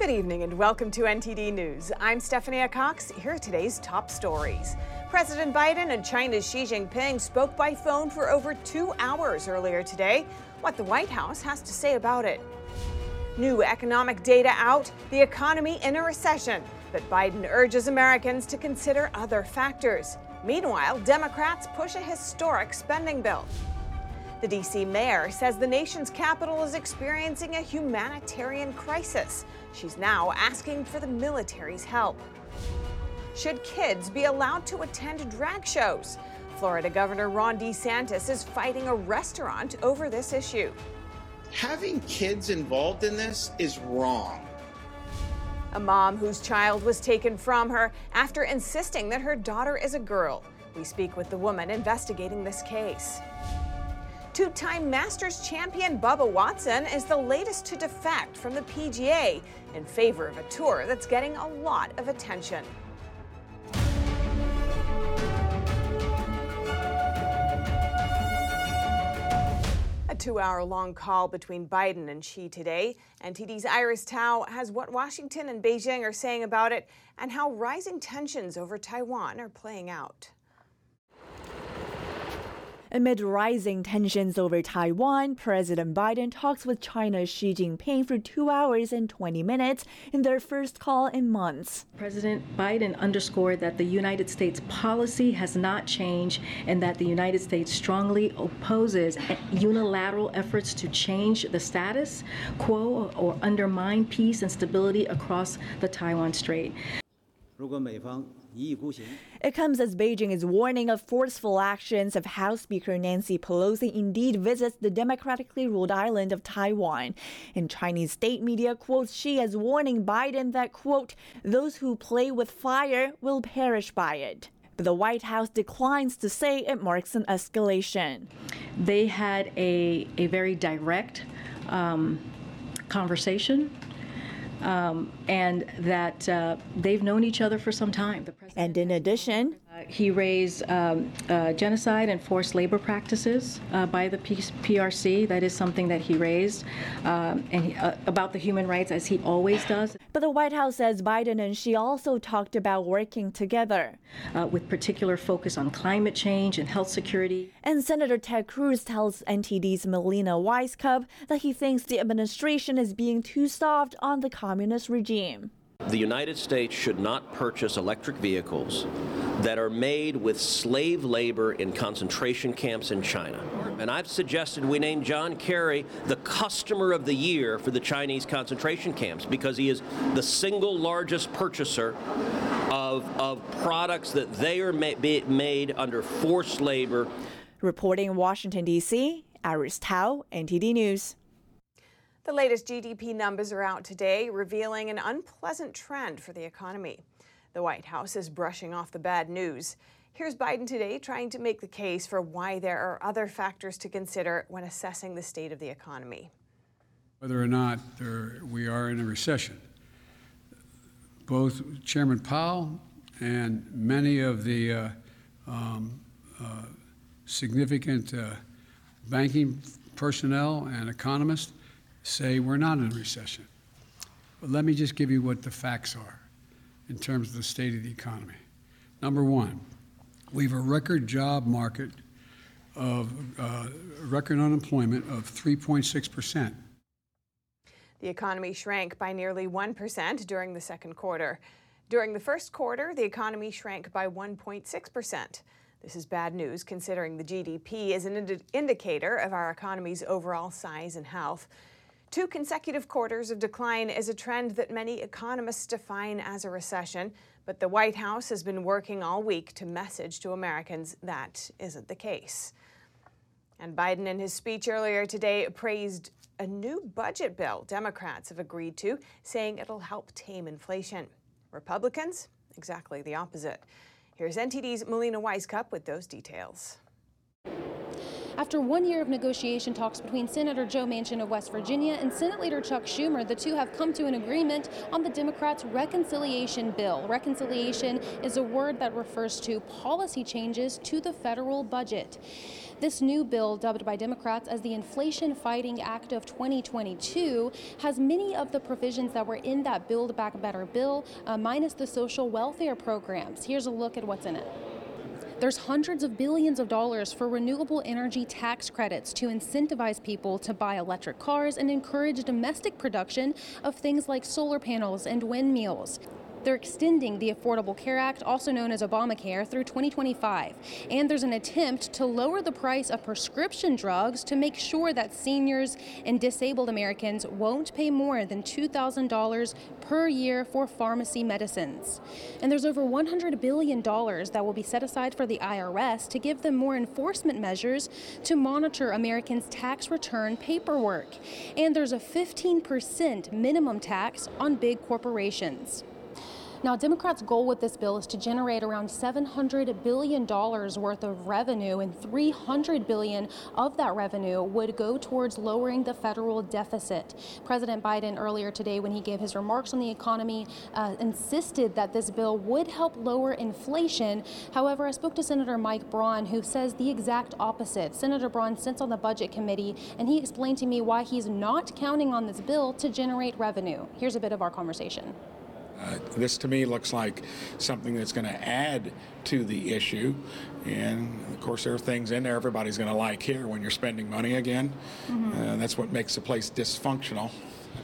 Good evening and welcome to NTD News. I'm Stephanie Cox. Here are today's top stories. President Biden and China's Xi Jinping spoke by phone for over two hours earlier today. What the White House has to say about it. New economic data out, the economy in a recession, but Biden urges Americans to consider other factors. Meanwhile, Democrats push a historic spending bill. The D.C. mayor says the nation's capital is experiencing a humanitarian crisis. She's now asking for the military's help. Should kids be allowed to attend drag shows? Florida Governor Ron DeSantis is fighting a restaurant over this issue. Having kids involved in this is wrong. A mom whose child was taken from her after insisting that her daughter is a girl. We speak with the woman investigating this case. Two time Masters champion Bubba Watson is the latest to defect from the PGA in favor of a tour that's getting a lot of attention. A two hour long call between Biden and Xi today. NTD's Iris Tao has what Washington and Beijing are saying about it and how rising tensions over Taiwan are playing out. Amid rising tensions over Taiwan, President Biden talks with China's Xi Jinping for two hours and 20 minutes in their first call in months. President Biden underscored that the United States policy has not changed and that the United States strongly opposes unilateral efforts to change the status quo or undermine peace and stability across the Taiwan Strait. 如果美方 it comes as Beijing is warning of forceful actions if House Speaker Nancy Pelosi indeed visits the democratically ruled island of Taiwan. And Chinese state media quotes Xi as warning Biden that, quote, those who play with fire will perish by it. But the White House declines to say it marks an escalation. They had a, a very direct um, conversation um, and that uh, they've known each other for some time. And in addition, uh, he raised um, uh, genocide and forced labor practices uh, by the PRC. That is something that he raised, um, and he, uh, about the human rights as he always does. But the White House says Biden and Xi also talked about working together, uh, with particular focus on climate change and health security. And Senator Ted Cruz tells NTD's Melina Wisecup that he thinks the administration is being too soft on the communist regime. The United States should not purchase electric vehicles that are made with slave labor in concentration camps in China. And I've suggested we name John Kerry the customer of the year for the Chinese concentration camps because he is the single largest purchaser of, of products that they are ma- made under forced labor. Reporting in Washington, D.C., Iris Tao, NTD News. The latest GDP numbers are out today, revealing an unpleasant trend for the economy. The White House is brushing off the bad news. Here's Biden today trying to make the case for why there are other factors to consider when assessing the state of the economy. Whether or not there, we are in a recession, both Chairman Powell and many of the uh, um, uh, significant uh, banking personnel and economists say we're not in a recession. But let me just give you what the facts are in terms of the state of the economy. Number one, we have a record job market of uh, record unemployment of 3.6 percent. The economy shrank by nearly 1% during the second quarter. During the first quarter, the economy shrank by 1.6%. This is bad news considering the GDP is an ind- indicator of our economy's overall size and health. Two consecutive quarters of decline is a trend that many economists define as a recession, but the White House has been working all week to message to Americans that isn't the case. And Biden, in his speech earlier today, praised a new budget bill Democrats have agreed to, saying it'll help tame inflation. Republicans, exactly the opposite. Here's NTD's Melina Wisecup with those details. After one year of negotiation talks between Senator Joe Manchin of West Virginia and Senate Leader Chuck Schumer, the two have come to an agreement on the Democrats' reconciliation bill. Reconciliation is a word that refers to policy changes to the federal budget. This new bill, dubbed by Democrats as the Inflation Fighting Act of 2022, has many of the provisions that were in that Build Back Better bill, uh, minus the social welfare programs. Here's a look at what's in it. There's hundreds of billions of dollars for renewable energy tax credits to incentivize people to buy electric cars and encourage domestic production of things like solar panels and windmills. They're extending the Affordable Care Act, also known as Obamacare, through 2025. And there's an attempt to lower the price of prescription drugs to make sure that seniors and disabled Americans won't pay more than $2,000 per year for pharmacy medicines. And there's over $100 billion that will be set aside for the IRS to give them more enforcement measures to monitor Americans' tax return paperwork. And there's a 15% minimum tax on big corporations. Now, Democrats' goal with this bill is to generate around $700 billion worth of revenue, and $300 billion of that revenue would go towards lowering the federal deficit. President Biden, earlier today, when he gave his remarks on the economy, uh, insisted that this bill would help lower inflation. However, I spoke to Senator Mike Braun, who says the exact opposite. Senator Braun sits on the Budget Committee, and he explained to me why he's not counting on this bill to generate revenue. Here's a bit of our conversation. Uh, this to me looks like something that's going to add to the issue. And of course, there are things in there everybody's going to like here when you're spending money again. Mm-hmm. Uh, that's what makes the place dysfunctional.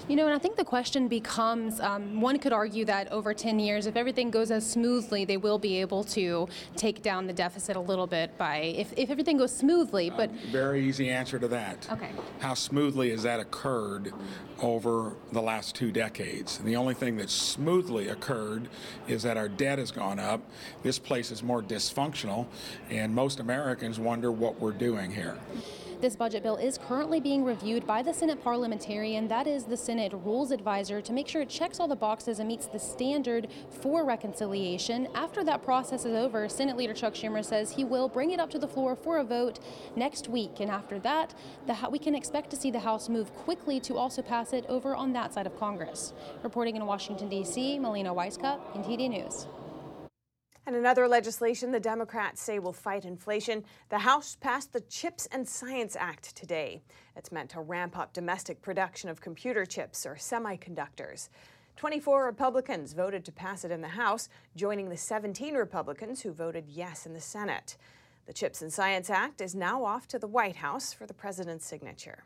You know, and I think the question becomes um, one could argue that over 10 years, if everything goes as smoothly, they will be able to take down the deficit a little bit by, if, if everything goes smoothly. But Very easy answer to that. Okay. How smoothly has that occurred over the last two decades? And the only thing that smoothly occurred is that our debt has gone up. This place is more dysfunctional, and most Americans wonder what we're doing here. This budget bill is currently being reviewed by the Senate parliamentarian, that is the Senate Rules Advisor, to make sure it checks all the boxes and meets the standard for reconciliation. After that process is over, Senate Leader Chuck Schumer says he will bring it up to the floor for a vote next week. And after that, the, we can expect to see the House move quickly to also pass it over on that side of Congress. Reporting in Washington, D.C., Melina Wisecup, NTD News. And another legislation the Democrats say will fight inflation. The House passed the CHIPS and Science Act today. It's meant to ramp up domestic production of computer chips or semiconductors. 24 Republicans voted to pass it in the House, joining the 17 Republicans who voted yes in the Senate. The CHIPS and Science Act is now off to the White House for the president's signature.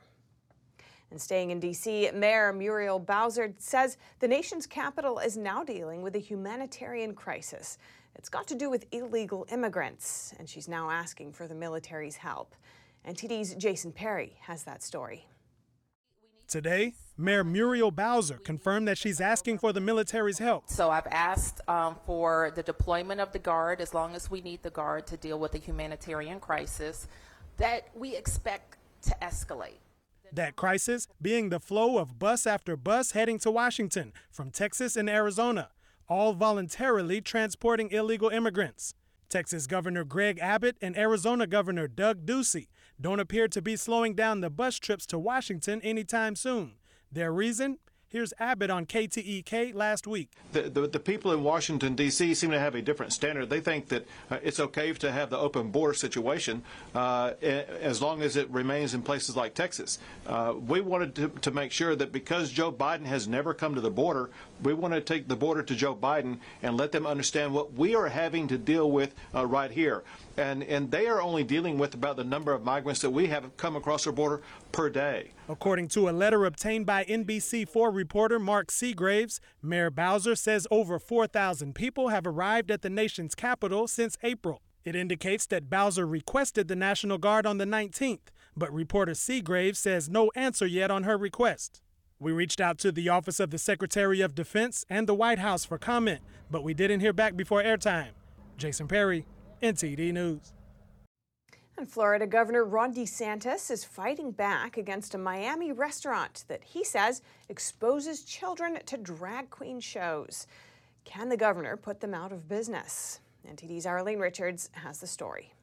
And staying in D.C., Mayor Muriel Bowser says the nation's capital is now dealing with a humanitarian crisis. It's got to do with illegal immigrants, and she's now asking for the military's help. NTD's Jason Perry has that story. Today, Mayor Muriel Bowser confirmed that she's asking for the military's help. So I've asked um, for the deployment of the Guard as long as we need the Guard to deal with the humanitarian crisis that we expect to escalate. That crisis being the flow of bus after bus heading to Washington from Texas and Arizona all voluntarily transporting illegal immigrants. Texas Governor Greg Abbott and Arizona Governor Doug Ducey don't appear to be slowing down the bus trips to Washington anytime soon. Their reason? Here's Abbott on KTEK last week. The, the, the, people in Washington, D.C. seem to have a different standard. They think that uh, it's okay to have the open border situation uh, as long as it remains in places like Texas. Uh, we wanted to, to, make sure that because Joe Biden has never come to the border, we want to take the border to Joe Biden and let them understand what we are having to deal with uh, right here and, and they are only dealing with about the number of migrants that we have come across our border per day. According to a letter obtained by NBC4 reporter Mark Segraves, Mayor Bowser says over 4,000 people have arrived at the nation's capital since April. It indicates that Bowser requested the National Guard on the 19th, but reporter Segraves says no answer yet on her request. We reached out to the Office of the Secretary of Defense and the White House for comment, but we didn't hear back before airtime. Jason Perry, NTD News. And Florida Governor Ron DeSantis is fighting back against a Miami restaurant that he says exposes children to drag queen shows. Can the governor put them out of business? NTD's Arlene Richards has the story.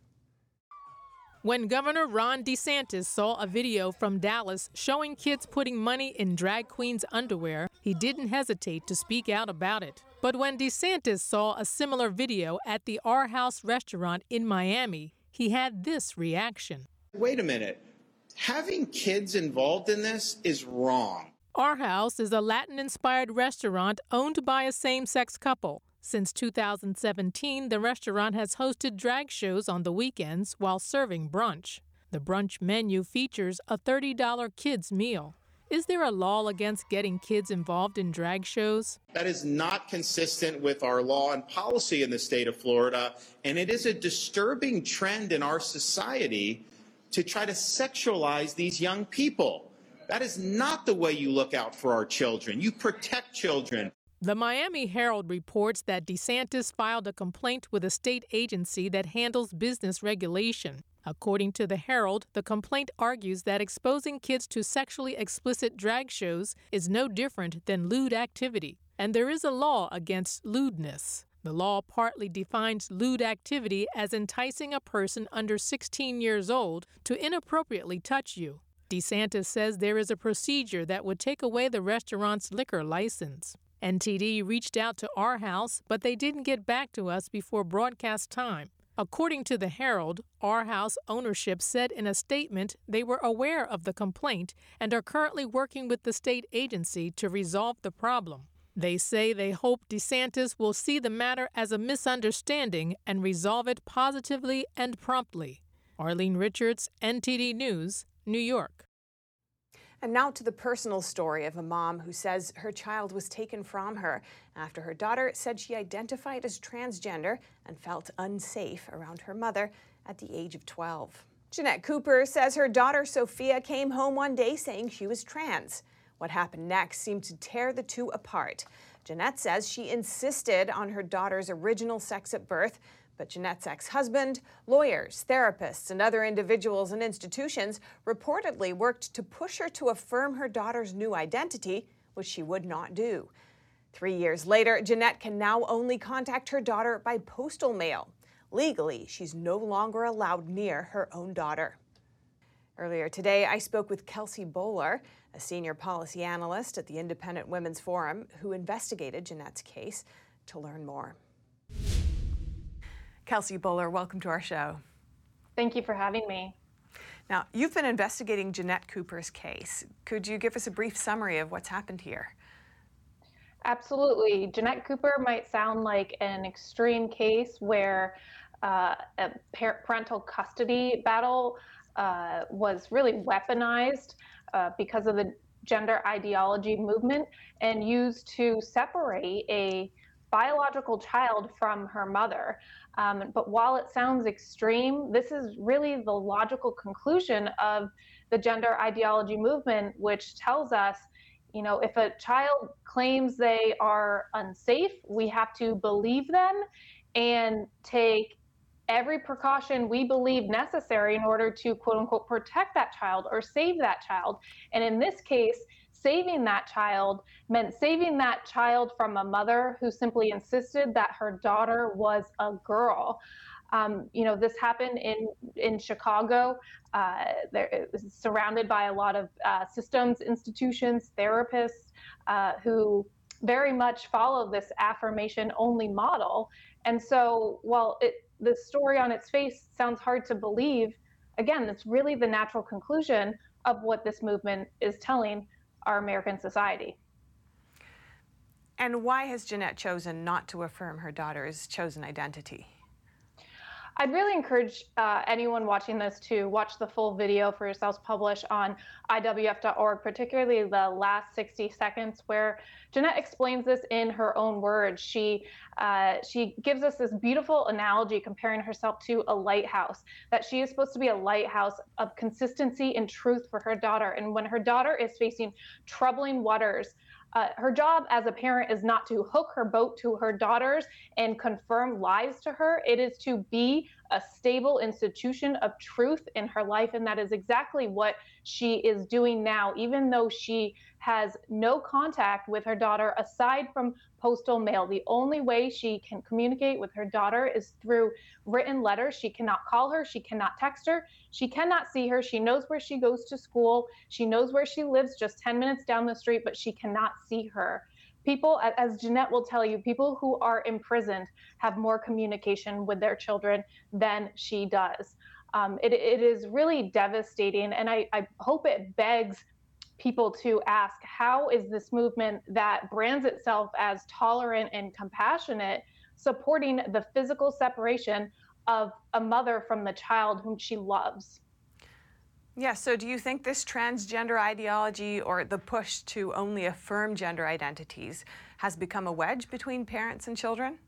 When Governor Ron DeSantis saw a video from Dallas showing kids putting money in drag queens' underwear, he didn't hesitate to speak out about it. But when DeSantis saw a similar video at the R House restaurant in Miami, he had this reaction. Wait a minute. Having kids involved in this is wrong. R House is a Latin inspired restaurant owned by a same sex couple. Since 2017, the restaurant has hosted drag shows on the weekends while serving brunch. The brunch menu features a $30 kids meal. Is there a law against getting kids involved in drag shows? That is not consistent with our law and policy in the state of Florida, and it is a disturbing trend in our society to try to sexualize these young people. That is not the way you look out for our children. You protect children. The Miami Herald reports that DeSantis filed a complaint with a state agency that handles business regulation. According to the Herald, the complaint argues that exposing kids to sexually explicit drag shows is no different than lewd activity, and there is a law against lewdness. The law partly defines lewd activity as enticing a person under 16 years old to inappropriately touch you. DeSantis says there is a procedure that would take away the restaurant's liquor license. NTD reached out to R House, but they didn't get back to us before broadcast time. According to the Herald, R House ownership said in a statement they were aware of the complaint and are currently working with the state agency to resolve the problem. They say they hope DeSantis will see the matter as a misunderstanding and resolve it positively and promptly. Arlene Richards, NTD News, New York. And now to the personal story of a mom who says her child was taken from her after her daughter said she identified as transgender and felt unsafe around her mother at the age of 12. Jeanette Cooper says her daughter Sophia came home one day saying she was trans. What happened next seemed to tear the two apart. Jeanette says she insisted on her daughter's original sex at birth, but Jeanette's ex husband, lawyers, therapists, and other individuals and institutions reportedly worked to push her to affirm her daughter's new identity, which she would not do. Three years later, Jeanette can now only contact her daughter by postal mail. Legally, she's no longer allowed near her own daughter. Earlier today, I spoke with Kelsey Bolar, a senior policy analyst at the Independent Women's Forum, who investigated Jeanette's case, to learn more. Kelsey Bolar, welcome to our show. Thank you for having me. Now, you've been investigating Jeanette Cooper's case. Could you give us a brief summary of what's happened here? Absolutely. Jeanette Cooper might sound like an extreme case where uh, a parental custody battle uh, was really weaponized uh, because of the gender ideology movement and used to separate a biological child from her mother. Um, but while it sounds extreme, this is really the logical conclusion of the gender ideology movement, which tells us, you know, if a child claims they are unsafe, we have to believe them and take every precaution we believe necessary in order to quote unquote protect that child or save that child. And in this case, saving that child meant saving that child from a mother who simply insisted that her daughter was a girl. Um, you know, this happened in in Chicago. Uh, there, surrounded by a lot of uh, systems, institutions, therapists uh, who very much follow this affirmation only model. And so, while it, the story on its face sounds hard to believe, again, it's really the natural conclusion of what this movement is telling our American society. And why has Jeanette chosen not to affirm her daughter's chosen identity? I'd really encourage uh, anyone watching this to watch the full video for yourselves published on IWF.org, particularly the last 60 seconds where Jeanette explains this in her own words. She uh, she gives us this beautiful analogy comparing herself to a lighthouse, that she is supposed to be a lighthouse of consistency and truth for her daughter. And when her daughter is facing troubling waters, uh, her job as a parent is not to hook her boat to her daughters and confirm lies to her. It is to be a stable institution of truth in her life. And that is exactly what she is doing now, even though she has no contact with her daughter aside from postal mail. The only way she can communicate with her daughter is through written letters. She cannot call her, she cannot text her, she cannot see her. She knows where she goes to school, she knows where she lives just 10 minutes down the street, but she cannot see her. People, as Jeanette will tell you, people who are imprisoned have more communication with their children than she does. Um, it, it is really devastating, and I, I hope it begs people to ask how is this movement that brands itself as tolerant and compassionate supporting the physical separation of a mother from the child whom she loves? Yeah, so do you think this transgender ideology or the push to only affirm gender identities has become a wedge between parents and children?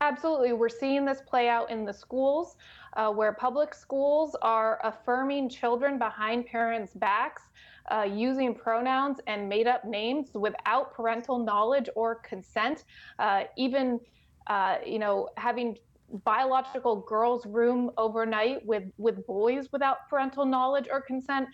Absolutely. We're seeing this play out in the schools uh, where public schools are affirming children behind parents' backs uh, using pronouns and made up names without parental knowledge or consent, uh, even uh, you know having biological girls room overnight with with boys without parental knowledge or consent.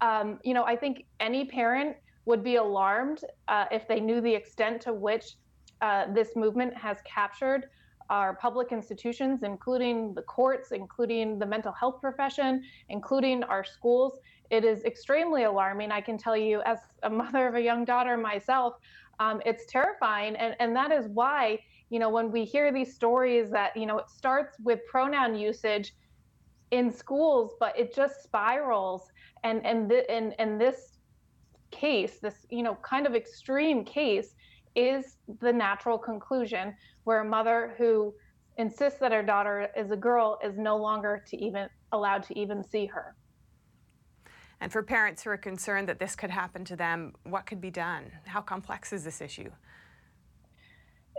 Um, you know, I think any parent would be alarmed uh, if they knew the extent to which uh, this movement has captured our public institutions, including the courts, including the mental health profession, including our schools it is extremely alarming. I can tell you, as a mother of a young daughter myself, um, it's terrifying. And, and that is why, you know, when we hear these stories that, you know, it starts with pronoun usage in schools, but it just spirals. And, and, th- and, and this case, this, you know, kind of extreme case, is the natural conclusion where a mother who insists that her daughter is a girl is no longer to even allowed to even see her. And for parents who are concerned that this could happen to them, what could be done? How complex is this issue?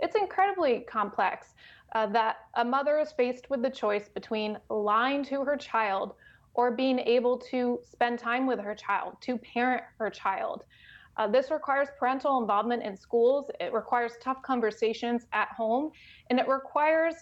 It's incredibly complex uh, that a mother is faced with the choice between lying to her child or being able to spend time with her child, to parent her child. Uh, this requires parental involvement in schools, it requires tough conversations at home, and it requires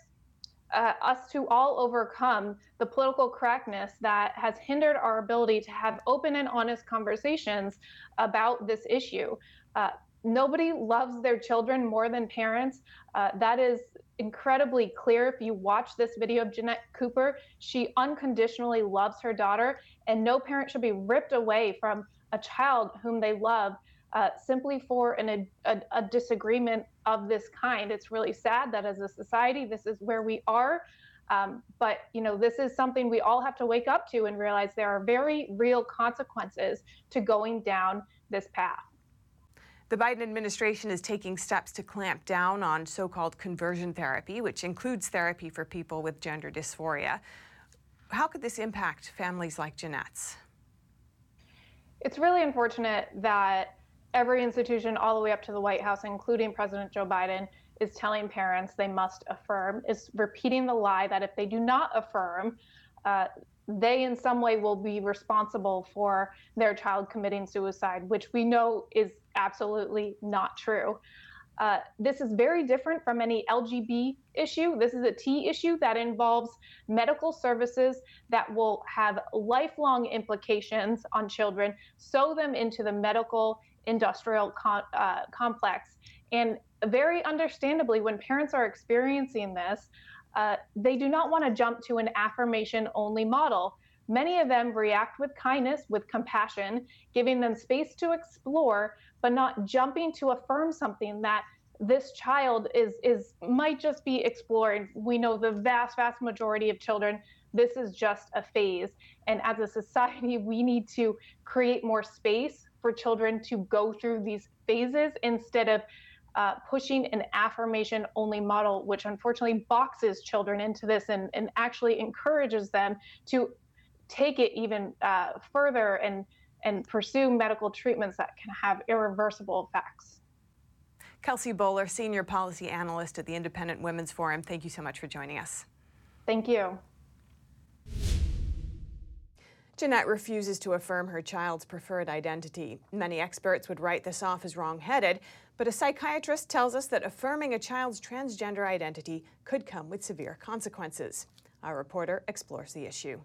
uh, us to all overcome the political correctness that has hindered our ability to have open and honest conversations about this issue. Uh, nobody loves their children more than parents. Uh, that is incredibly clear if you watch this video of Jeanette Cooper. She unconditionally loves her daughter, and no parent should be ripped away from a child whom they love uh, simply for an, a, a, disagreement of this kind. It's really sad that as a society, this is where we are. Um, but you know, this is something we all have to wake up to and realize there are very real consequences to going down this path. The Biden administration is taking steps to clamp down on so called conversion therapy, which includes therapy for people with gender dysphoria. How could this impact families like Jeanette's? It's really unfortunate that every institution, all the way up to the White House, including President Joe Biden, is telling parents they must affirm, is repeating the lie that if they do not affirm, uh, they in some way will be responsible for their child committing suicide, which we know is absolutely not true. Uh, this is very different from any LGB issue. This is a T issue that involves medical services that will have lifelong implications on children, sew them into the medical industrial uh, complex. And very understandably, when parents are experiencing this, uh, they do not want to jump to an affirmation only model. Many of them react with kindness, with compassion, giving them space to explore, but not jumping to affirm something that this child is is might just be exploring. We know the vast, vast majority of children, this is just a phase. And as a society, we need to create more space for children to go through these phases instead of uh, pushing an affirmation only model, which unfortunately boxes children into this and, and actually encourages them to take it even uh, further and, and pursue medical treatments that can have irreversible effects. Kelsey Bolar, Senior Policy Analyst at the Independent Women's Forum, thank you so much for joining us. Thank you. Jeanette refuses to affirm her child's preferred identity. Many experts would write this off as wrong-headed, but a psychiatrist tells us that affirming a child's transgender identity could come with severe consequences. Our reporter explores the issue.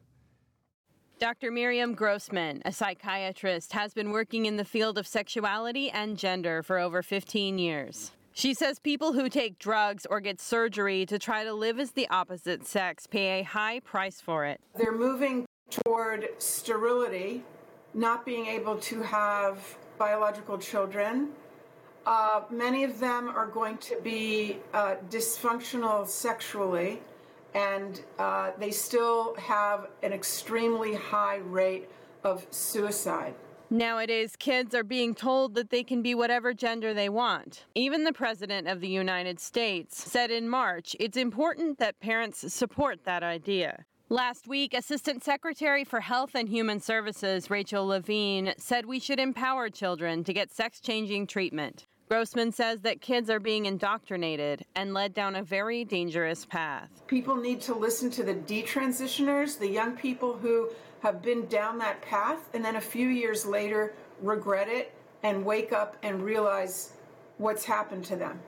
Dr. Miriam Grossman, a psychiatrist, has been working in the field of sexuality and gender for over 15 years. She says people who take drugs or get surgery to try to live as the opposite sex pay a high price for it. They're moving toward sterility, not being able to have biological children. Uh, many of them are going to be uh, dysfunctional sexually and uh, they still have an extremely high rate of suicide. Nowadays, kids are being told that they can be whatever gender they want. Even the President of the United States said in March it's important that parents support that idea. Last week, Assistant Secretary for Health and Human Services Rachel Levine said we should empower children to get sex changing treatment. Grossman says that kids are being indoctrinated and led down a very dangerous path. People need to listen to the detransitioners, the young people who have been down that path, and then a few years later regret it and wake up and realize what's happened to them.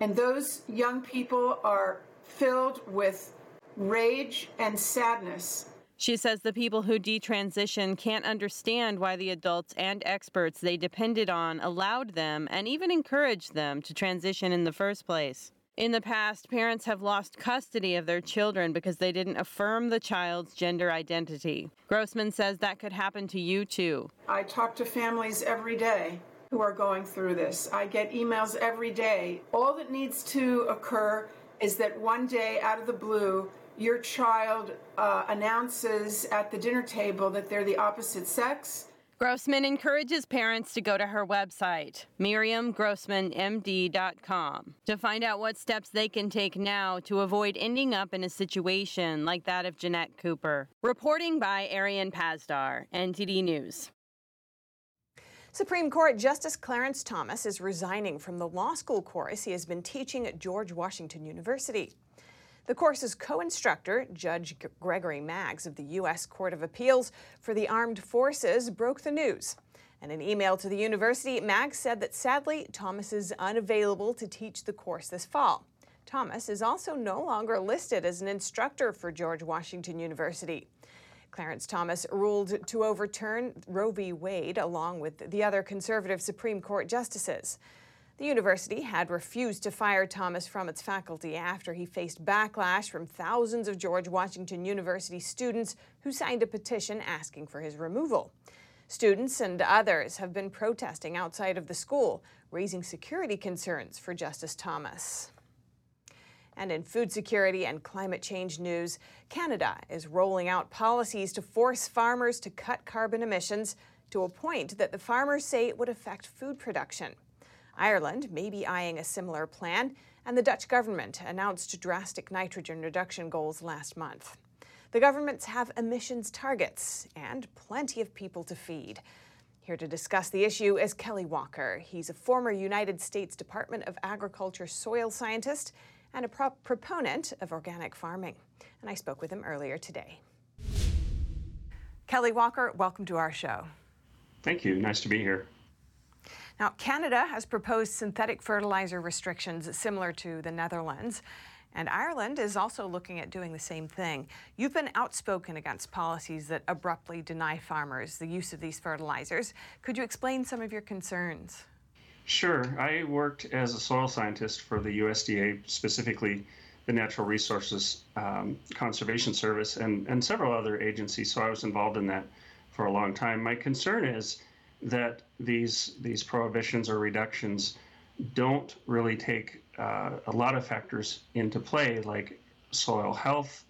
And those young people are filled with rage and sadness she says the people who detransition can't understand why the adults and experts they depended on allowed them and even encouraged them to transition in the first place. In the past, parents have lost custody of their children because they didn't affirm the child's gender identity. Grossman says that could happen to you too. I talk to families every day who are going through this. I get emails every day. All that needs to occur is that one day, out of the blue, your child uh, announces at the dinner table that they're the opposite sex. Grossman encourages parents to go to her website, miriamgrossmanmd.com, to find out what steps they can take now to avoid ending up in a situation like that of Jeanette Cooper. Reporting by Arian Pazdar, NTD News. Supreme Court Justice Clarence Thomas is resigning from the law school course he has been teaching at George Washington University. The course's co instructor, Judge Gregory Maggs of the U.S. Court of Appeals for the Armed Forces, broke the news. In an email to the university, Maggs said that sadly, Thomas is unavailable to teach the course this fall. Thomas is also no longer listed as an instructor for George Washington University. Clarence Thomas ruled to overturn Roe v. Wade along with the other conservative Supreme Court justices. The university had refused to fire Thomas from its faculty after he faced backlash from thousands of George Washington University students who signed a petition asking for his removal. Students and others have been protesting outside of the school, raising security concerns for Justice Thomas. And in food security and climate change news, Canada is rolling out policies to force farmers to cut carbon emissions to a point that the farmers say it would affect food production. Ireland may be eyeing a similar plan, and the Dutch government announced drastic nitrogen reduction goals last month. The governments have emissions targets and plenty of people to feed. Here to discuss the issue is Kelly Walker. He's a former United States Department of Agriculture soil scientist and a pro- proponent of organic farming. And I spoke with him earlier today. Kelly Walker, welcome to our show. Thank you. Nice to be here. Now, Canada has proposed synthetic fertilizer restrictions similar to the Netherlands. And Ireland is also looking at doing the same thing. You've been outspoken against policies that abruptly deny farmers the use of these fertilizers. Could you explain some of your concerns? Sure. I worked as a soil scientist for the USDA, specifically the Natural Resources um, Conservation Service, and, and several other agencies. So I was involved in that for a long time. My concern is that these these prohibitions or reductions don't really take uh, a lot of factors into play, like soil health,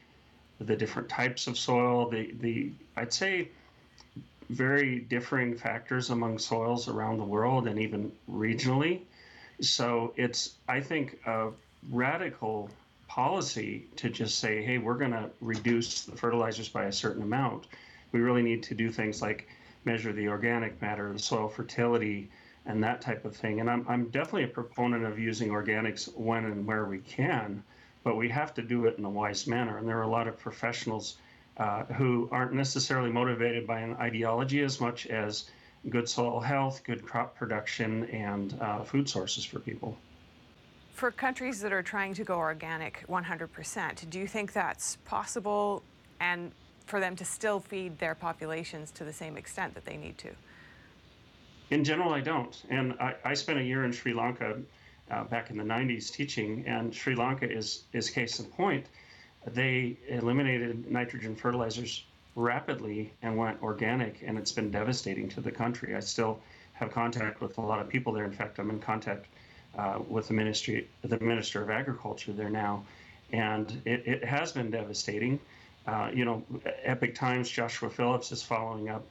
the different types of soil, the the I'd say very differing factors among soils around the world and even regionally. So it's I think a radical policy to just say, hey, we're going to reduce the fertilizers by a certain amount. We really need to do things like measure the organic matter, the soil fertility, and that type of thing. And I'm, I'm definitely a proponent of using organics when and where we can, but we have to do it in a wise manner. And there are a lot of professionals uh, who aren't necessarily motivated by an ideology as much as good soil health, good crop production, and uh, food sources for people. For countries that are trying to go organic 100%, do you think that's possible and for them to still feed their populations to the same extent that they need to? In general, I don't. And I, I spent a year in Sri Lanka uh, back in the 90s teaching, and Sri Lanka is, is case in point. They eliminated nitrogen fertilizers rapidly and went organic, and it's been devastating to the country. I still have contact with a lot of people there. In fact, I'm in contact uh, with the ministry, the Minister of Agriculture there now, and it, it has been devastating. Uh, you know, Epoch Times, Joshua Phillips is following up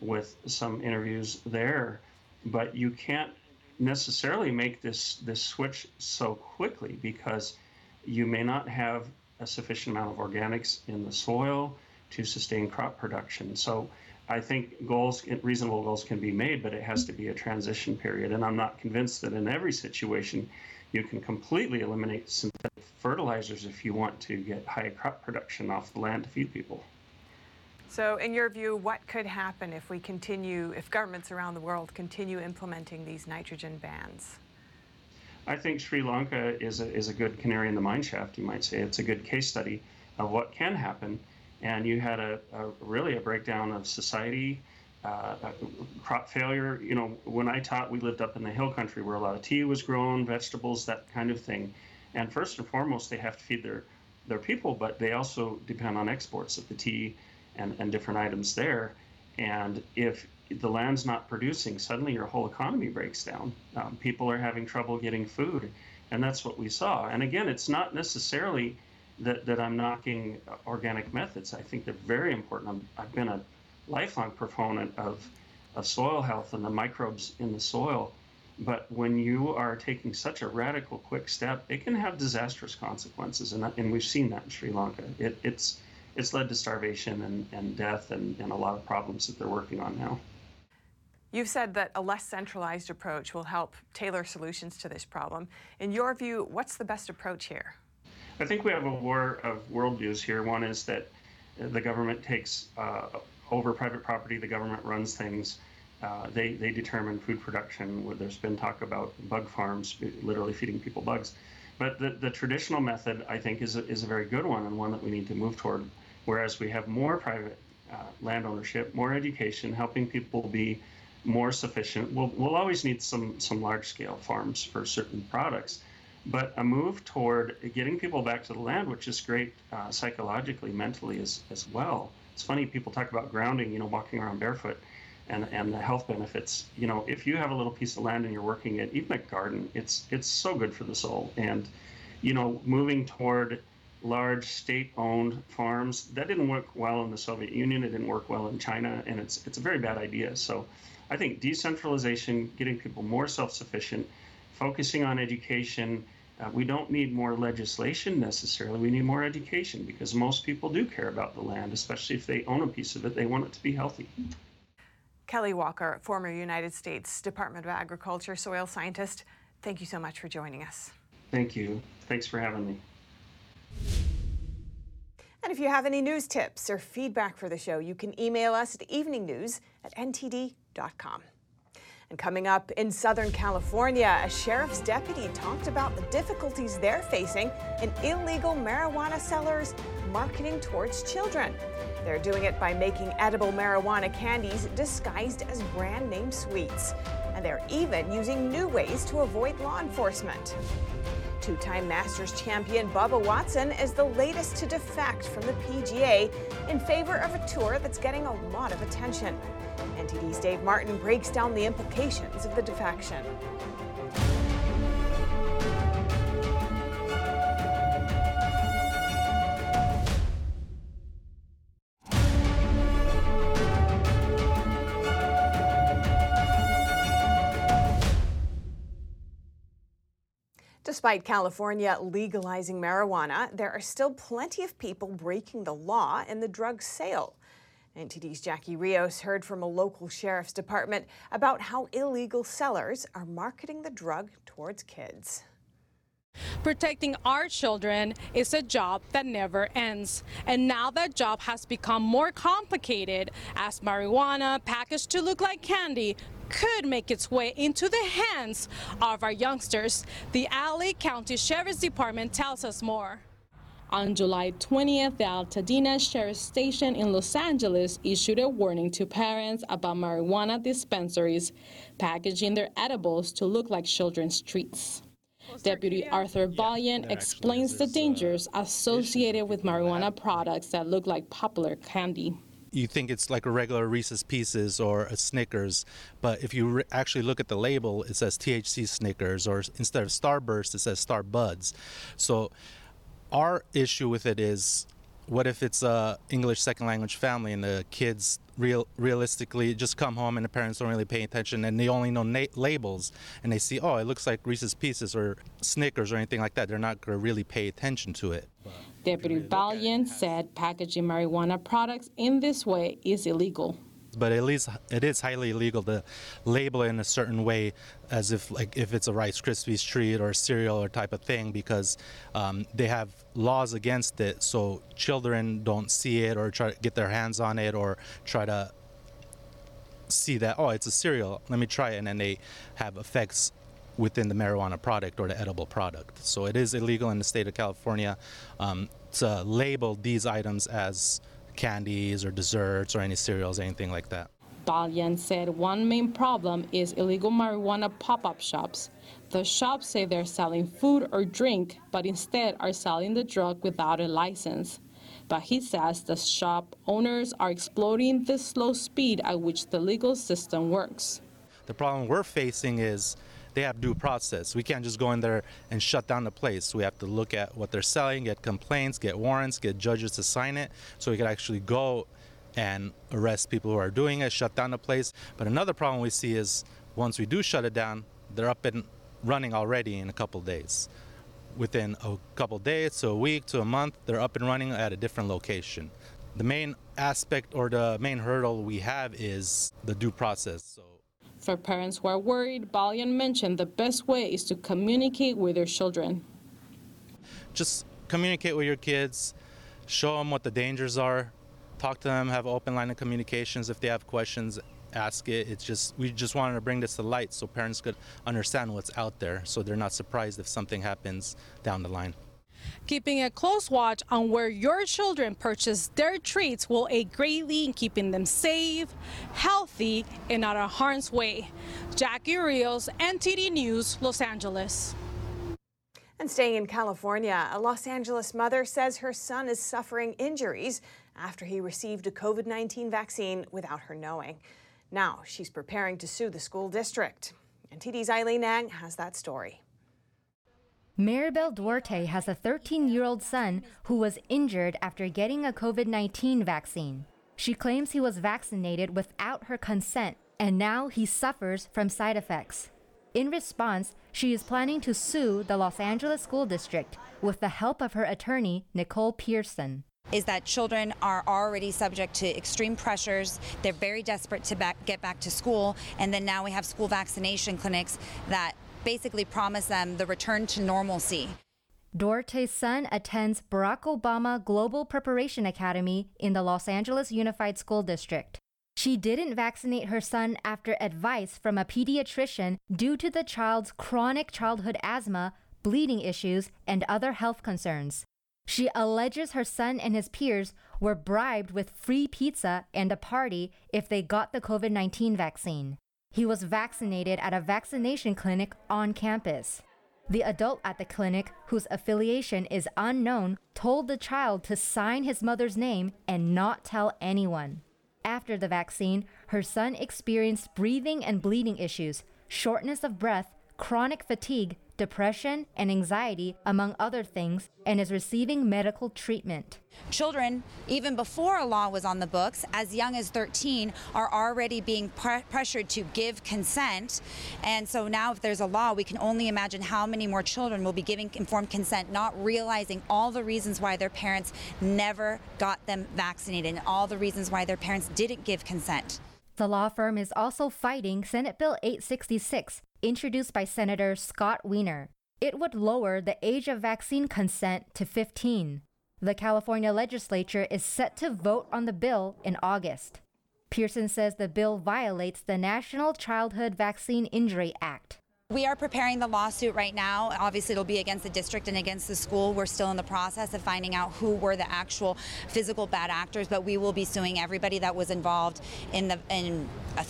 with some interviews there, but you can't necessarily make this this switch so quickly because you may not have a sufficient amount of organics in the soil to sustain crop production. So I think goals, reasonable goals can be made, but it has to be a transition period. And I'm not convinced that in every situation you can completely eliminate synthetic fertilizers if you want to get high crop production off the land to feed people. So, in your view, what could happen if we continue, if governments around the world continue implementing these nitrogen bans? I think Sri Lanka is a, is a good canary in the mine shaft, you might say. It's a good case study of what can happen. And you had a, a really a breakdown of society, uh, crop failure. You know, when I taught, we lived up in the hill country where a lot of tea was grown, vegetables, that kind of thing. And first and foremost, they have to feed their, their people, but they also depend on exports of the tea and, and different items there. And if the land's not producing, suddenly your whole economy breaks down. Um, people are having trouble getting food. And that's what we saw. And again, it's not necessarily that, that I'm knocking organic methods. I think they're very important. i have been a lifelong proponent of, of soil health and the microbes in the soil. But when you are taking such a radical, quick step, it can have disastrous consequences. And, and we've seen that in Sri Lanka. It, it's, it's led to starvation and, and death and, and a lot of problems that they're working on now. You've said that a less centralized approach will help tailor solutions to this problem. In your view, what's the best approach here? I think we have a war of worldviews here. One is that the government takes uh, over private property, the government runs things. Uh, they, they determine food production. Where there's been talk about bug farms, literally feeding people bugs. But the, the traditional method, I think, is a, is a very good one and one that we need to move toward whereas we have more private uh, land ownership, more education, helping people be more sufficient. We'll, we'll always need some, some large scale farms for certain products, but a move toward getting people back to the land, which is great uh, psychologically, mentally as, as well. It's funny, people talk about grounding, you know, walking around barefoot and, and the health benefits. You know, if you have a little piece of land and you're working it, even a garden, it's, it's so good for the soul. And, you know, moving toward large state-owned farms. That didn't work well in the Soviet Union. It didn't work well in China, and it's it's a very bad idea. So, I think decentralization, getting people more self-sufficient, focusing on education. Uh, we don't need more legislation necessarily. We need more education because most people do care about the land, especially if they own a piece of it. They want it to be healthy. Kelly Walker, former United States Department of Agriculture soil scientist, thank you so much for joining us. Thank you. Thanks for having me. And if you have any news tips or feedback for the show, you can email us at eveningnews at ntd.com. And coming up in Southern California, a sheriff's deputy talked about the difficulties they're facing in illegal marijuana sellers marketing towards children. They're doing it by making edible marijuana candies disguised as brand name sweets. And they're even using new ways to avoid law enforcement. Two time Masters champion Bubba Watson is the latest to defect from the PGA in favor of a tour that's getting a lot of attention. NTD's Dave Martin breaks down the implications of the defection. Despite California legalizing marijuana, there are still plenty of people breaking the law in the drug sale. NTD's Jackie Rios heard from a local sheriff's department about how illegal sellers are marketing the drug towards kids. Protecting our children is a job that never ends. And now that job has become more complicated as marijuana packaged to look like candy could make its way into the hands of our youngsters. The LA County Sheriff's Department tells us more. On July 20th, the Altadena Sheriff's Station in Los Angeles issued a warning to parents about marijuana dispensaries packaging their edibles to look like children's treats. Deputy Arthur Valiant explains the dangers associated with marijuana products that look like popular candy you think it's like a regular Reese's Pieces or a Snickers, but if you re- actually look at the label, it says THC Snickers, or instead of Starburst, it says Star Buds. So our issue with it is what if it's a English second language family and the kids real realistically just come home and the parents don't really pay attention and they only know na- labels and they see oh it looks like Reese's Pieces or Snickers or anything like that. They're not going to really pay attention to it. Deputy Valiant said packaging marijuana products in this way is illegal but at least it is highly illegal to label it in a certain way as if like if it's a rice krispies treat or cereal or type of thing because um, they have laws against it. So children don't see it or try to get their hands on it or try to see that oh it's a cereal let me try it and then they have effects within the marijuana product or the edible product. So it is illegal in the state of california um, to label these items as candies or desserts or any cereals, anything like that. Valiant said one main problem is illegal marijuana pop up shops. The shops say they're selling food or drink, but instead are selling the drug without a license. But he says the shop owners are exploiting the slow speed at which the legal system works. The problem we're facing is they have due process. We can't just go in there and shut down the place. We have to look at what they're selling, get complaints, get warrants, get judges to sign it, so we can actually go and arrest people who are doing it, shut down the place. But another problem we see is once we do shut it down, they're up and running already in a couple days. Within a couple days to a week to a month, they're up and running at a different location. The main aspect or the main hurdle we have is the due process. So for parents who are worried, Valiant mentioned the best way is to communicate with their children. Just communicate with your kids, show them what the dangers are, talk to them, have open line of communications. If they have questions, ask it. It's just we just wanted to bring this to light so parents could understand what's out there, so they're not surprised if something happens down the line. Keeping a close watch on where your children purchase their treats will aid greatly in keeping them safe, healthy, and out of harm's way. Jackie Rios, NTD News, Los Angeles. And staying in California, a Los Angeles mother says her son is suffering injuries after he received a COVID 19 vaccine without her knowing. Now she's preparing to sue the school district. NTD's Eileen Ang has that story. Maribel Duarte has a 13 year old son who was injured after getting a COVID 19 vaccine. She claims he was vaccinated without her consent, and now he suffers from side effects. In response, she is planning to sue the Los Angeles School District with the help of her attorney, Nicole Pearson is that children are already subject to extreme pressures. They're very desperate to back, get back to school. And then now we have school vaccination clinics that basically promise them the return to normalcy. Duarte's son attends Barack Obama Global Preparation Academy in the Los Angeles Unified School District. She didn't vaccinate her son after advice from a pediatrician due to the child's chronic childhood asthma, bleeding issues, and other health concerns. She alleges her son and his peers were bribed with free pizza and a party if they got the COVID 19 vaccine. He was vaccinated at a vaccination clinic on campus. The adult at the clinic, whose affiliation is unknown, told the child to sign his mother's name and not tell anyone. After the vaccine, her son experienced breathing and bleeding issues, shortness of breath, chronic fatigue, depression, and anxiety, among other things, and is receiving medical treatment. Children, even before a law was on the books, as young as 13, are already being pre- pressured to give consent. And so now, if there's a law, we can only imagine how many more children will be giving informed consent, not realizing all the reasons why their parents never got them vaccinated and all the reasons why their parents didn't give consent. The law firm is also fighting Senate Bill 866, introduced by Senator Scott Wiener. It would lower the age of vaccine consent to 15. The California legislature is set to vote on the bill in August. Pearson says the bill violates the National Childhood Vaccine Injury Act. We are preparing the lawsuit right now. Obviously, it'll be against the district and against the school. We're still in the process of finding out who were the actual physical bad actors, but we will be suing everybody that was involved in the in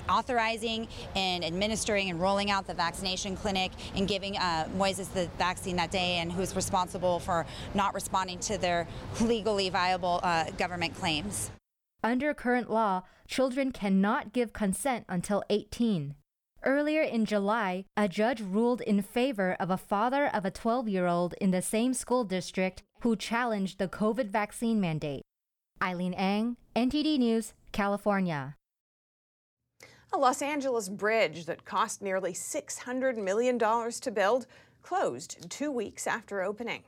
authorizing and administering and rolling out the vaccination clinic and giving uh, Moises the vaccine that day, and who's responsible for not responding to their legally viable uh, government claims. Under current law, children cannot give consent until 18. Earlier in July, a judge ruled in favor of a father of a 12 year old in the same school district who challenged the COVID vaccine mandate. Eileen Ang, NTD News, California. A Los Angeles bridge that cost nearly $600 million to build closed two weeks after opening.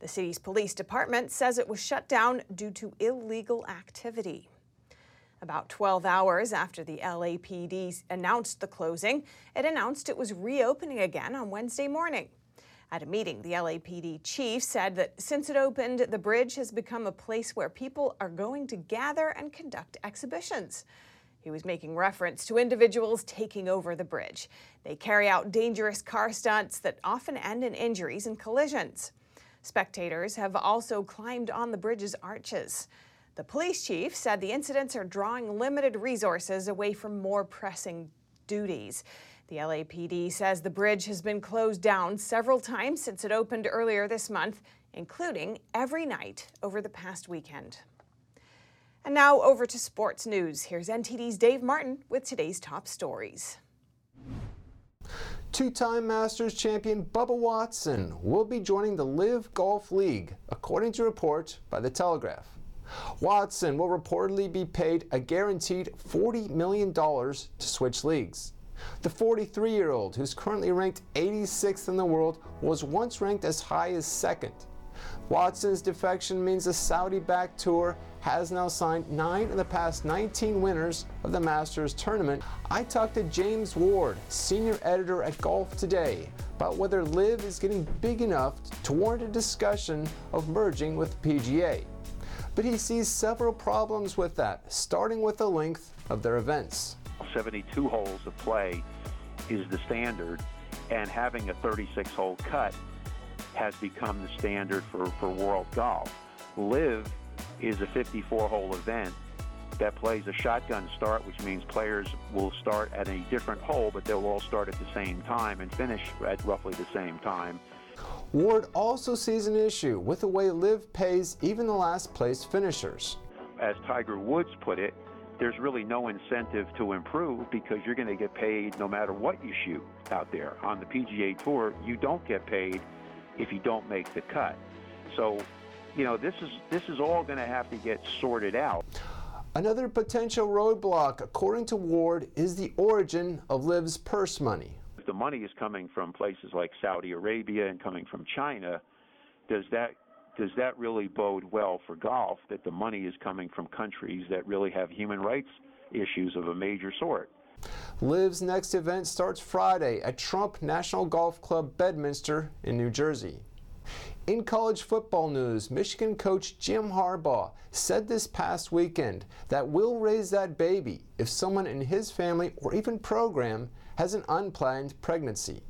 The city's police department says it was shut down due to illegal activity. About 12 hours after the LAPD announced the closing, it announced it was reopening again on Wednesday morning. At a meeting, the LAPD chief said that since it opened, the bridge has become a place where people are going to gather and conduct exhibitions. He was making reference to individuals taking over the bridge. They carry out dangerous car stunts that often end in injuries and collisions. Spectators have also climbed on the bridge's arches. The police chief said the incidents are drawing limited resources away from more pressing duties. The LAPD says the bridge has been closed down several times since it opened earlier this month, including every night over the past weekend. And now over to sports news. Here's NTD's Dave Martin with today's top stories. Two time Masters champion Bubba Watson will be joining the Live Golf League, according to reports by The Telegraph. Watson will reportedly be paid a guaranteed $40 million to switch leagues. The 43 year old, who's currently ranked 86th in the world, was once ranked as high as second. Watson's defection means the Saudi backed tour has now signed nine of the past 19 winners of the Masters tournament. I talked to James Ward, senior editor at Golf Today, about whether LIV is getting big enough to warrant a discussion of merging with PGA but he sees several problems with that, starting with the length of their events. 72 holes of play is the standard, and having a 36 hole cut has become the standard for, for world golf. LIV is a 54 hole event that plays a shotgun start, which means players will start at a different hole, but they'll all start at the same time and finish at roughly the same time. Ward also sees an issue with the way LIV pays even the last place finishers. As Tiger Woods put it, there's really no incentive to improve because you're going to get paid no matter what you shoot out there. On the PGA Tour, you don't get paid if you don't make the cut. So, you know, this is this is all going to have to get sorted out. Another potential roadblock, according to Ward, is the origin of LIV's purse money money is coming from places like Saudi Arabia and coming from China, does that does that really bode well for golf that the money is coming from countries that really have human rights issues of a major sort? LIV's next event starts Friday at Trump National Golf Club Bedminster in New Jersey. In college football news, Michigan coach Jim Harbaugh said this past weekend that we'll raise that baby if someone in his family or even program has an unplanned pregnancy.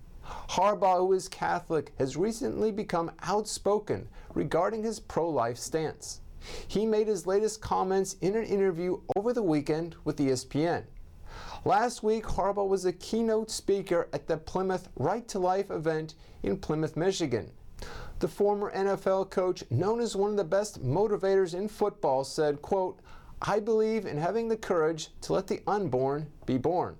Harbaugh, who is Catholic, has recently become outspoken regarding his pro life stance. He made his latest comments in an interview over the weekend with ESPN. Last week, Harbaugh was a keynote speaker at the Plymouth Right to Life event in Plymouth, Michigan. The former NFL coach, known as one of the best motivators in football, said, quote, I believe in having the courage to let the unborn be born.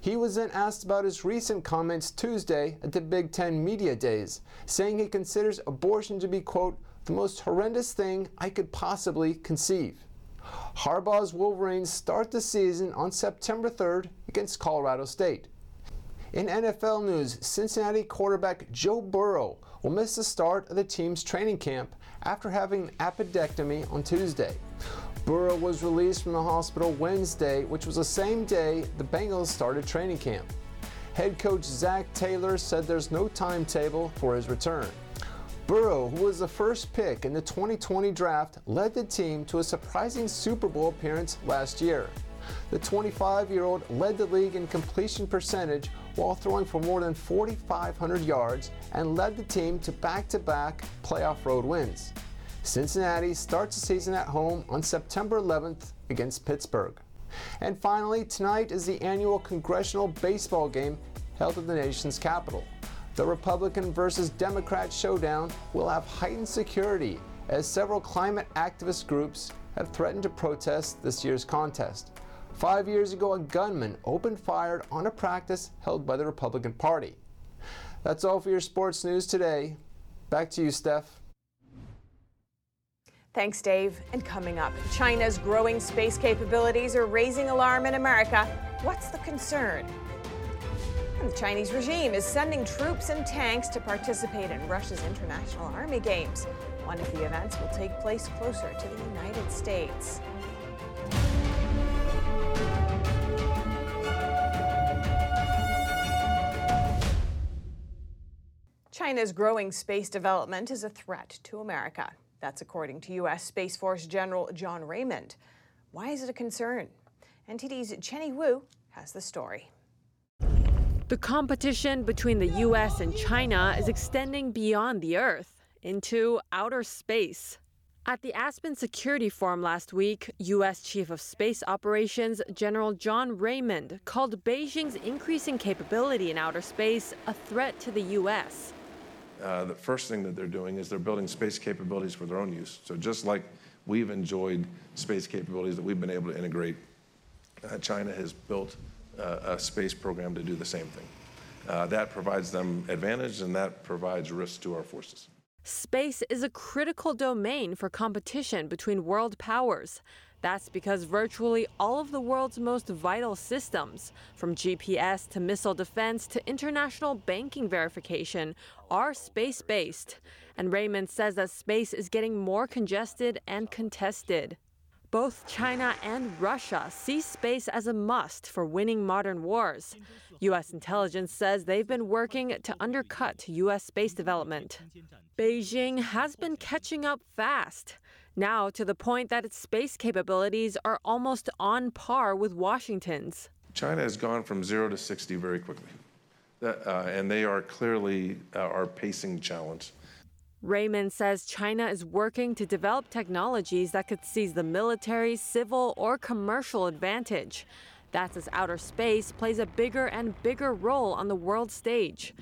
He was then asked about his recent comments Tuesday at the Big Ten Media Days, saying he considers abortion to be, quote, the most horrendous thing I could possibly conceive. Harbaugh's Wolverines start the season on September 3rd against Colorado State. In NFL news, Cincinnati quarterback Joe Burrow will miss the start of the team's training camp after having an appendectomy on Tuesday. Burrow was released from the hospital Wednesday, which was the same day the Bengals started training camp. Head coach Zac Taylor said there's no timetable for his return. Burrow, who was the first pick in the 2020 draft, led the team to a surprising Super Bowl appearance last year. The 25 year old led the league in completion percentage while throwing for more than 4,500 yards and led the team to back to back playoff road wins. Cincinnati starts the season at home on September 11th against Pittsburgh. And finally, tonight is the annual congressional baseball game held at the nation's capital. The Republican versus Democrat showdown will have heightened security as several climate activist groups have threatened to protest this year's contest. Five years ago, a gunman opened fire on a practice held by the Republican Party. That's all for your sports news today. Back to you, Steph. Thanks, Dave. And coming up, China's growing space capabilities are raising alarm in America. What's the concern? And the Chinese regime is sending troops and tanks to participate in Russia's International Army Games. One of the events will take place closer to the United States. China's growing space development is a threat to America. That's according to U.S. Space Force General John Raymond. Why is it a concern? NTD's Chenny Wu has the story. The competition between the U.S. and China is extending beyond the Earth into outer space. At the Aspen Security Forum last week, U.S. Chief of Space Operations General John Raymond called Beijing's increasing capability in outer space a threat to the U.S. Uh, the first thing that they're doing is they're building space capabilities for their own use. So just like we've enjoyed space capabilities that we've been able to integrate, uh, China has built uh, a space program to do the same thing. That provides them advantage and that provides risk to our forces. Space is a critical domain for competition between world powers. That's because virtually all of the world's most vital systems, from GPS to missile defense to international banking verification, are space based. And Raymond says that space is getting more congested and contested. Both China and Russia see space as a must for winning modern wars. U.S. intelligence says they've been working to undercut U.S. space development. Beijing has been catching up fast now to the point that its space capabilities are almost on par with Washington's. China has gone from zero to 60 very quickly, that, uh, and they are clearly uh, our pacing challenge. Raymond says China is working to develop technologies that could seize the military, civil, or commercial advantage. That's as outer space plays a bigger and bigger role on the world stage.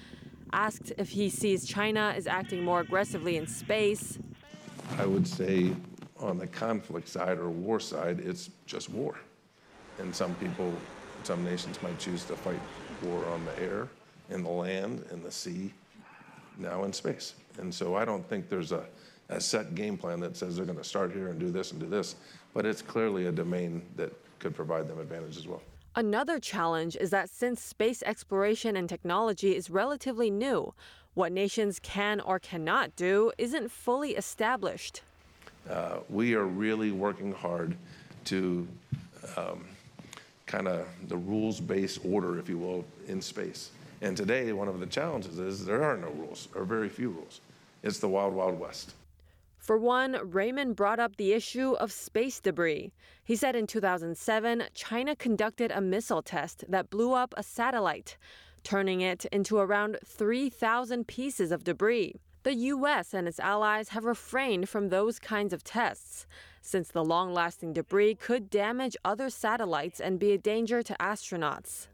Asked if he sees China is acting more aggressively in space, I would say on the conflict side or war side, it's just war. And some people, some nations might choose to fight war on the air, in the land, in the sea, now in space. And so I don't think there's a, a set game plan that says they're going to start here and do this and do this, but it's clearly a domain that could provide them advantage as well. Another challenge is that since space exploration and technology is relatively new, what nations can or cannot do isn't fully established. Uh, we are really working hard to um, kind of the rules based order, if you will, in space. And today, one of the challenges is there are no rules, or very few rules. It's the wild, wild west. For one, Raymond brought up the issue of space debris. He said in 2007, China conducted a missile test that blew up a satellite turning it into around 3,000 pieces of debris. The U.S. and its allies have refrained from those kinds of tests, since the long lasting debris could damage other satellites and be a danger to astronauts.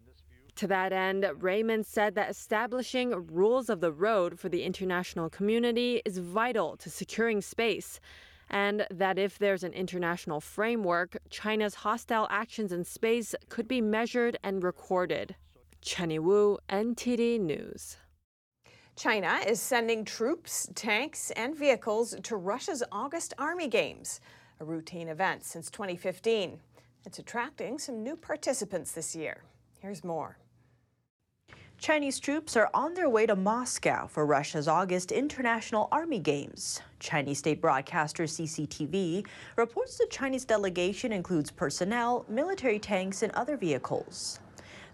To that end, Raymond said that establishing rules of the road for the international community is vital to securing space, and that if there's an international framework, China's hostile actions in space could be measured and recorded. Chenny Wu, NTD News. China is sending troops, tanks, and vehicles to Russia's August Army Games, a routine event since 2015. It's attracting some new participants this year. Here's more. Chinese troops are on their way to Moscow for Russia's August International Army Games. Chinese state broadcaster CCTV reports the Chinese delegation includes personnel, military tanks, and other vehicles.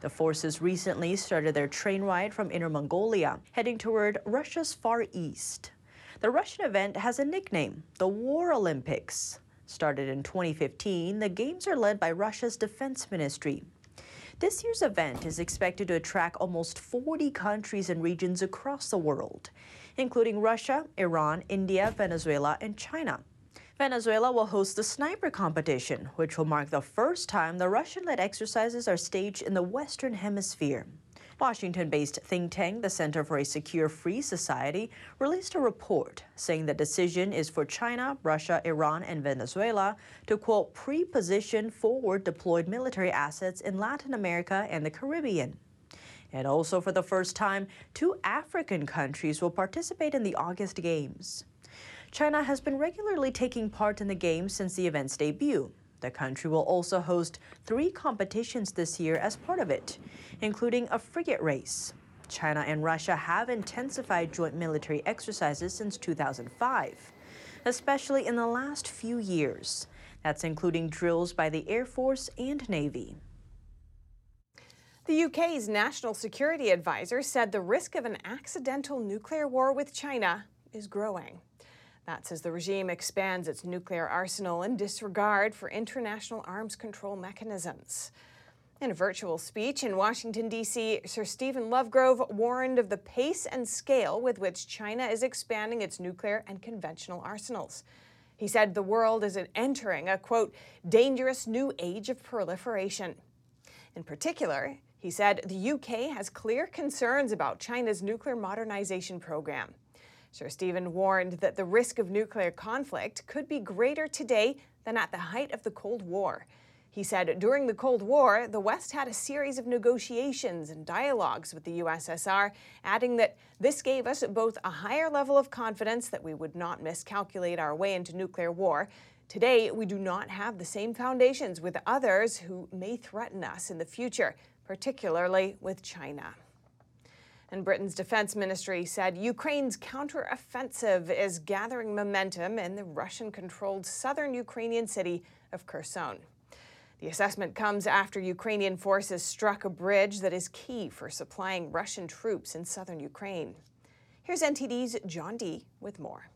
The forces recently started their train ride from Inner Mongolia, heading toward Russia's Far East. The Russian event has a nickname, the War Olympics. Started in 2015, the Games are led by Russia's defense ministry. This year's event is expected to attract almost 40 countries and regions across the world, including Russia, Iran, India, Venezuela, and China. Venezuela will host the sniper competition, which will mark the first time the Russian led exercises are staged in the Western Hemisphere. Washington based think tank, the Center for a Secure Free Society, released a report saying the decision is for China, Russia, Iran, and Venezuela to, quote, pre position forward deployed military assets in Latin America and the Caribbean. And also, for the first time, two African countries will participate in the August Games. China has been regularly taking part in the Games since the event's debut. The country will also host three competitions this year as part of it, including a frigate race. China and Russia have intensified joint military exercises since 2005, especially in the last few years. That's including drills by the Air Force and Navy. The UK's national security advisor said the risk of an accidental nuclear war with China is growing. That's as the regime expands its nuclear arsenal in disregard for international arms control mechanisms. In a virtual speech in Washington, D.C., Sir Stephen Lovegrove warned of the pace and scale with which China is expanding its nuclear and conventional arsenals. He said the world is entering a, quote, dangerous new age of proliferation. In particular, he said the UK has clear concerns about China's nuclear modernization program. Sir Stephen warned that the risk of nuclear conflict could be greater today than at the height of the Cold War. He said during the Cold War, the West had a series of negotiations and dialogues with the USSR, adding that this gave us both a higher level of confidence that we would not miscalculate our way into nuclear war. Today, we do not have the same foundations with others who may threaten us in the future, particularly with China. And Britain's defense ministry said Ukraine's counteroffensive is gathering momentum in the Russian controlled southern Ukrainian city of Kherson. The assessment comes after Ukrainian forces struck a bridge that is key for supplying Russian troops in southern Ukraine. Here's NTD's John D. with more.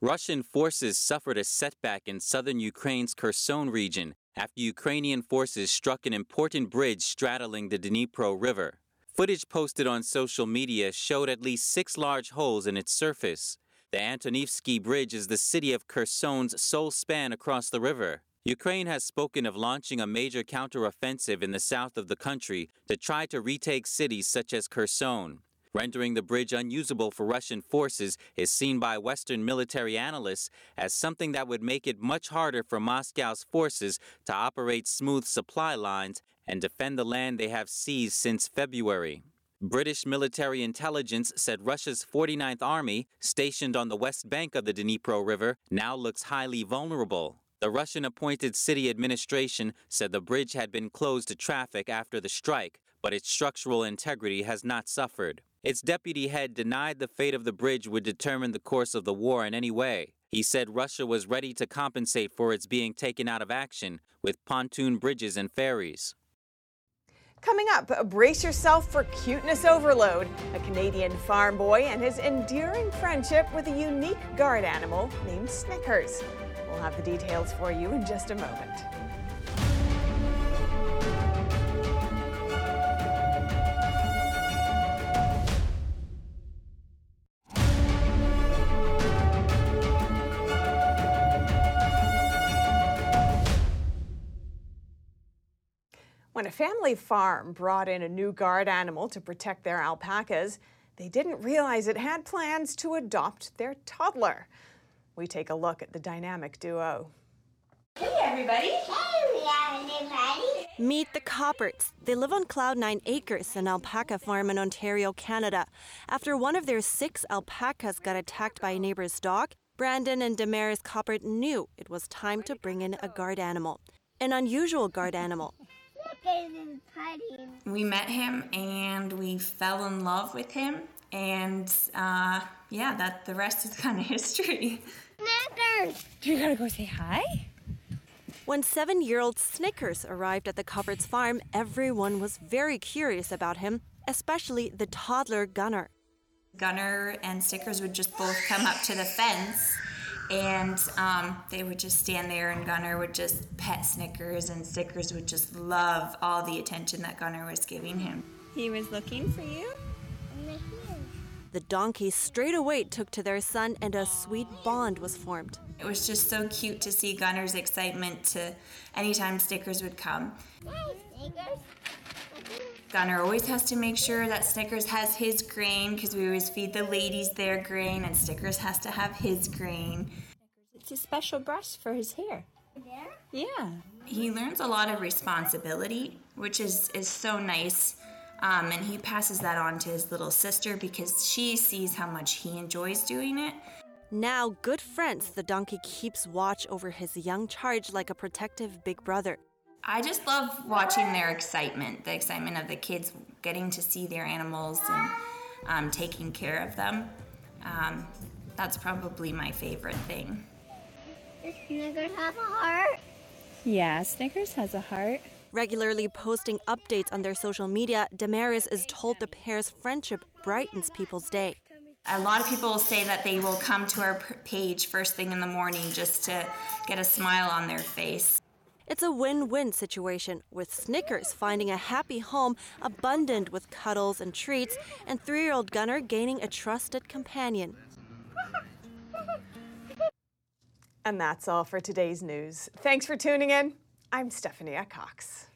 Russian forces suffered a setback in southern Ukraine's Kherson region after Ukrainian forces struck an important bridge straddling the Dnipro River. Footage posted on social media showed at least six large holes in its surface. The Antonivsky Bridge is the city of Kherson's sole span across the river. Ukraine has spoken of launching a major counteroffensive in the south of the country to try to retake cities such as Kherson. Rendering the bridge unusable for Russian forces is seen by Western military analysts as something that would make it much harder for Moscow's forces to operate smooth supply lines and defend the land they have seized since February. British military intelligence said Russia's 49th Army, stationed on the west bank of the Dnipro River, now looks highly vulnerable. The Russian appointed city administration said the bridge had been closed to traffic after the strike, but its structural integrity has not suffered. Its deputy head denied the fate of the bridge would determine the course of the war in any way. He said Russia was ready to compensate for its being taken out of action with pontoon bridges and ferries. Coming up, brace yourself for cuteness overload. A Canadian farm boy and his endearing friendship with a unique guard animal named Snickers. We'll have the details for you in just a moment. When a family farm brought in a new guard animal to protect their alpacas, they didn't realize it had plans to adopt their toddler. We take a look at the dynamic duo. Hey, everybody. Hey, everybody. Meet the Copperts. They live on Cloud Nine Acres, an alpaca farm in Ontario, Canada. After one of their six alpacas got attacked by a neighbor's dog, Brandon and Damaris Coppert knew it was time to bring in a guard animal. An unusual guard animal. We met him and we fell in love with him, and uh, yeah, that the rest is kind of history. Snickers! Do you gotta go say hi? When seven year old Snickers arrived at the Copperts farm, everyone was very curious about him, especially the toddler Gunner. Gunner and Snickers would just both come up to the fence And um, they would just stand there, and Gunner would just pet Snickers, and Snickers would just love all the attention that Gunner was giving him. He was looking for you? The donkeys straight away took to their son, and a sweet bond was formed. It was just so cute to see Gunner's excitement to anytime Snickers would come. Gunner always has to make sure that Snickers has his grain because we always feed the ladies their grain, and Snickers has to have his grain. It's a special brush for his hair. Yeah. He learns a lot of responsibility, which is, is so nice. Um, and he passes that on to his little sister because she sees how much he enjoys doing it. Now, good friends, the donkey keeps watch over his young charge like a protective big brother. I just love watching their excitement, the excitement of the kids getting to see their animals and um, taking care of them. Um, that's probably my favorite thing. Does Snickers have a heart? Yeah, Snickers has a heart. Regularly posting updates on their social media, Damaris is told the pair's friendship brightens people's day. A lot of people say that they will come to our page first thing in the morning just to get a smile on their face. It's a win win situation, with Snickers finding a happy home abundant with cuddles and treats, and three year old Gunner gaining a trusted companion. And that's all for today's news. Thanks for tuning in. I'm Stephanie Cox.